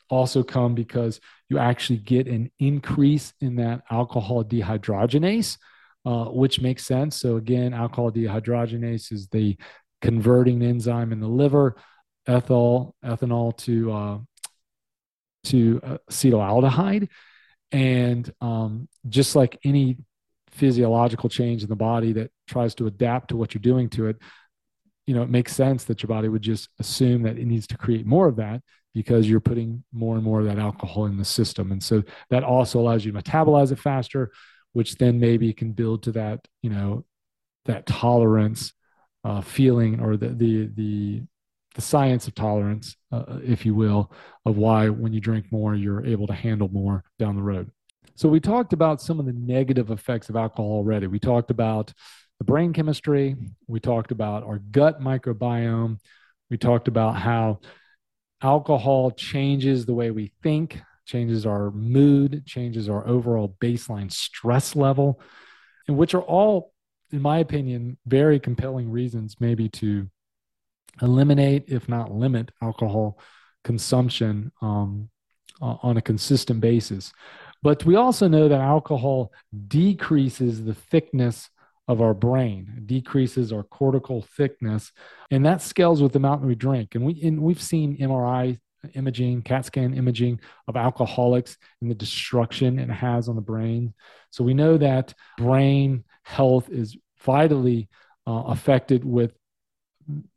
also come because you actually get an increase in that alcohol dehydrogenase, uh, which makes sense. So, again, alcohol dehydrogenase is the converting enzyme in the liver, ethyl, ethanol to, uh, to acetaldehyde. And um, just like any physiological change in the body that tries to adapt to what you're doing to it, you know, it makes sense that your body would just assume that it needs to create more of that because you're putting more and more of that alcohol in the system. And so that also allows you to metabolize it faster, which then maybe can build to that, you know, that tolerance uh, feeling or the, the, the, the science of tolerance, uh, if you will, of why when you drink more, you're able to handle more down the road. So we talked about some of the negative effects of alcohol already. We talked about the brain chemistry. We talked about our gut microbiome. We talked about how alcohol changes the way we think, changes our mood, changes our overall baseline stress level, and which are all, in my opinion, very compelling reasons maybe to eliminate, if not limit, alcohol consumption um, on a consistent basis. But we also know that alcohol decreases the thickness of our brain, it decreases our cortical thickness, and that scales with the amount that we drink. And we and we've seen MRI imaging, CAT scan imaging of alcoholics and the destruction it has on the brain. So we know that brain health is vitally uh, affected with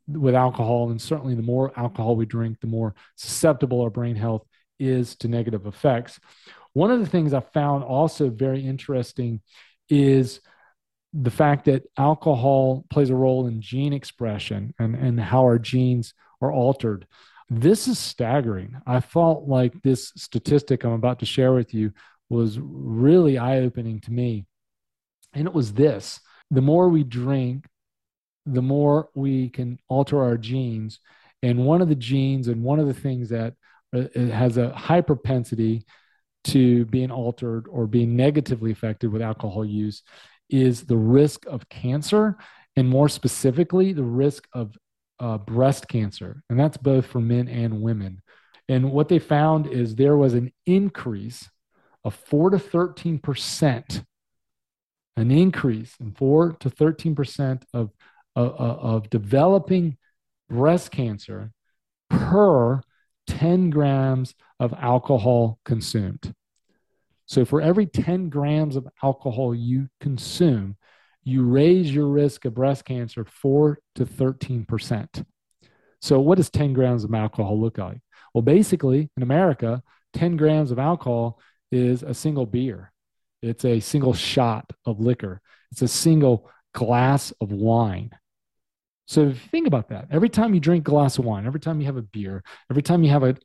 with alcohol, and certainly the more alcohol we drink, the more susceptible our brain health is to negative effects. One of the things I found also very interesting is the fact that alcohol plays a role in gene expression and, and how our genes are altered. This is staggering. I felt like this statistic I'm about to share with you was really eye opening to me. And it was this the more we drink, the more we can alter our genes. And one of the genes, and one of the things that uh, has a high propensity to being altered or being negatively affected with alcohol use is the risk of cancer, and more specifically, the risk of uh, breast cancer. And that's both for men and women. And what they found is there was an increase of 4 to 13%, an increase in 4 to 13% of, of, of developing breast cancer per 10 grams of alcohol consumed. So for every 10 grams of alcohol you consume, you raise your risk of breast cancer 4 to 13%. So what does 10 grams of alcohol look like? Well, basically, in America, 10 grams of alcohol is a single beer. It's a single shot of liquor. It's a single glass of wine. So think about that, every time you drink a glass of wine, every time you have a beer, every time you have a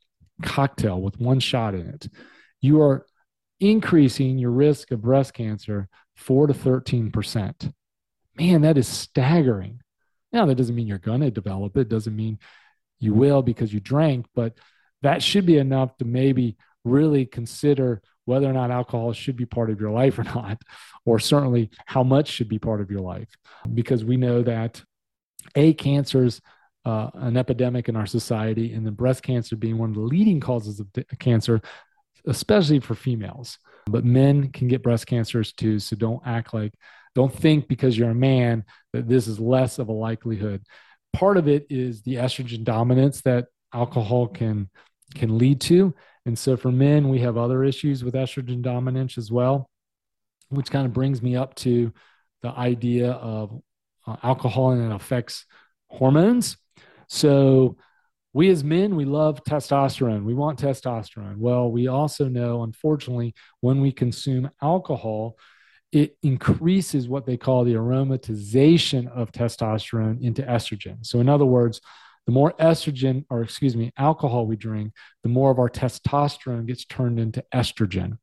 cocktail with one shot in it, you are increasing your risk of breast cancer 4 to 13%. Man, that is staggering. Now, that doesn't mean you're going to develop it, doesn't mean you will because you drank, but that should be enough to maybe really consider whether or not alcohol should be part of your life or not, or certainly how much should be part of your life. Because we know that A, cancer's uh, an epidemic in our society, and the breast cancer being one of the leading causes of cancer, especially for females. But men can get breast cancers too. So don't act like, don't think because you're a man that this is less of a likelihood. Part of it is the estrogen dominance that alcohol can can lead to. And so for men, we have other issues with estrogen dominance as well, which kind of brings me up to the idea of uh, alcohol and it affects hormones. So, we as men, we love testosterone. We want testosterone. Well, we also know, unfortunately, when we consume alcohol, it increases what they call the aromatization of testosterone into estrogen. So, in other words, the more estrogen, or excuse me, alcohol we drink, the more of our testosterone gets turned into estrogen. And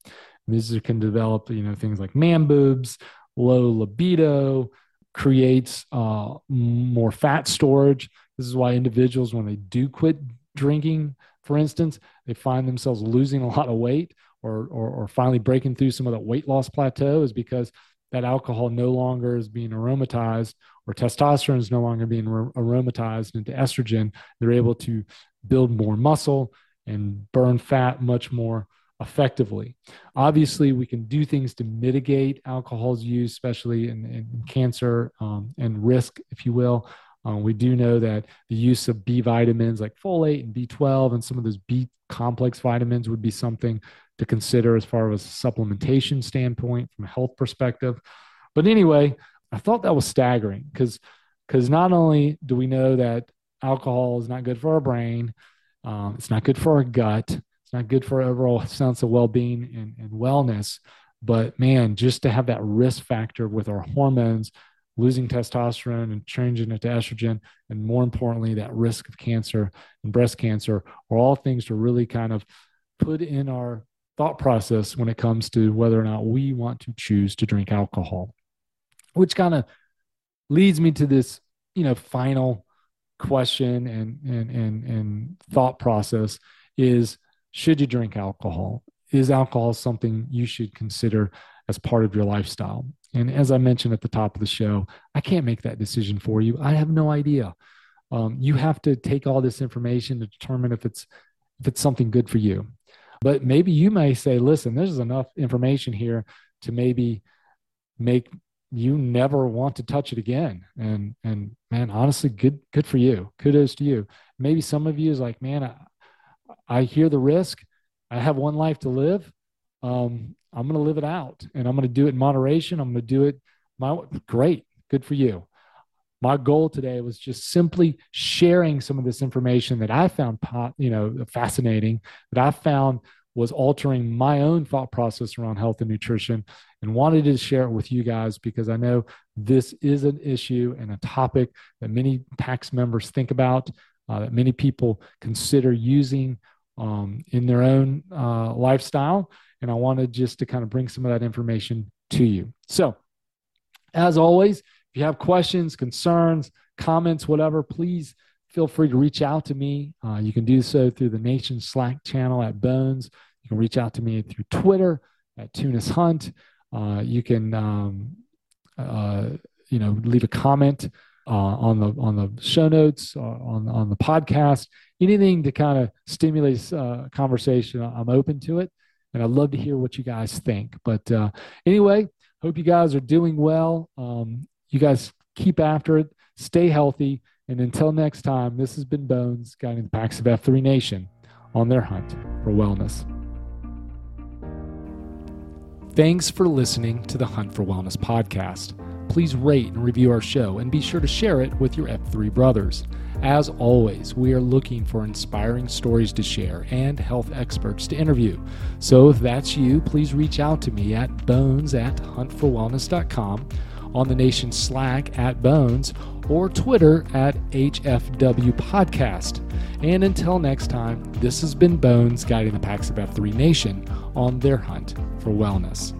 these can develop, you know, things like man boobs, low libido, creates uh, more fat storage. This is why individuals, when they do quit drinking, for instance, they find themselves losing a lot of weight or, or, or finally breaking through some of the weight loss plateau is because that alcohol no longer is being aromatized or testosterone is no longer being aromatized into estrogen. They're able to build more muscle and burn fat much more effectively. Obviously, we can do things to mitigate alcohol's use, especially in, in cancer um, and risk, if you will. Um, we do know that the use of B vitamins like folate and B12 and some of those B complex vitamins would be something to consider as far as a supplementation standpoint from a health perspective. But anyway, I thought that was staggering because because not only do we know that alcohol is not good for our brain, um, it's not good for our gut, it's not good for overall sense of well-being and, and wellness. But man, just to have that risk factor with our hormones, losing testosterone and changing it to estrogen, and more importantly, that risk of cancer and breast cancer are all things to really kind of put in our thought process when it comes to whether or not we want to choose to drink alcohol, which kind of leads me to this, you know, final question and, and, and, and thought process is should you drink alcohol? Is alcohol something you should consider as part of your lifestyle? And as I mentioned at the top of the show, I can't make that decision for you. I have no idea. Um, you have to take all this information to determine if it's if it's something good for you. But maybe you may say, listen, there's enough information here to maybe make you never want to touch it again. And and man, honestly, good good for you. Kudos to you. Maybe some of you is like, man, I, I hear the risk. I have one life to live. Um, I'm going to live it out, and I'm going to do it in moderation. I'm going to do it my great. Good for you. My goal today was just simply sharing some of this information that I found, you know, fascinating. That I found was altering my own thought process around health and nutrition and wanted to share it with you guys because I know this is an issue and a topic that many PAX members think about, uh, that many people consider using um, in their own uh, lifestyle. And I wanted just to kind of bring some of that information to you. So, as always, if you have questions, concerns, comments, whatever, please feel free to reach out to me. Uh, you can do so through the Nation Slack channel at Bones. You can reach out to me through Twitter at Tunis Hunt. Uh, you can, um, uh, you know, leave a comment uh, on the on the show notes uh, on on the podcast. Anything to kind of stimulate uh, conversation, I'm open to it, and I'd love to hear what you guys think. But uh, anyway, hope you guys are doing well. Um, you guys keep after it. Stay healthy. And until next time, this has been Bones guiding the PAX of F3 Nation on their hunt for wellness. Thanks for listening to the Hunt for Wellness podcast. Please rate and review our show and be sure to share it with your F3 brothers. As always, we are looking for inspiring stories to share and health experts to interview. So if that's you, please reach out to me at bones at huntforwellness.com, on the nation Slack at bones, or Twitter at HFW Podcast. And until next time, this has been Bones guiding the PAX of F3 Nation on their hunt for wellness.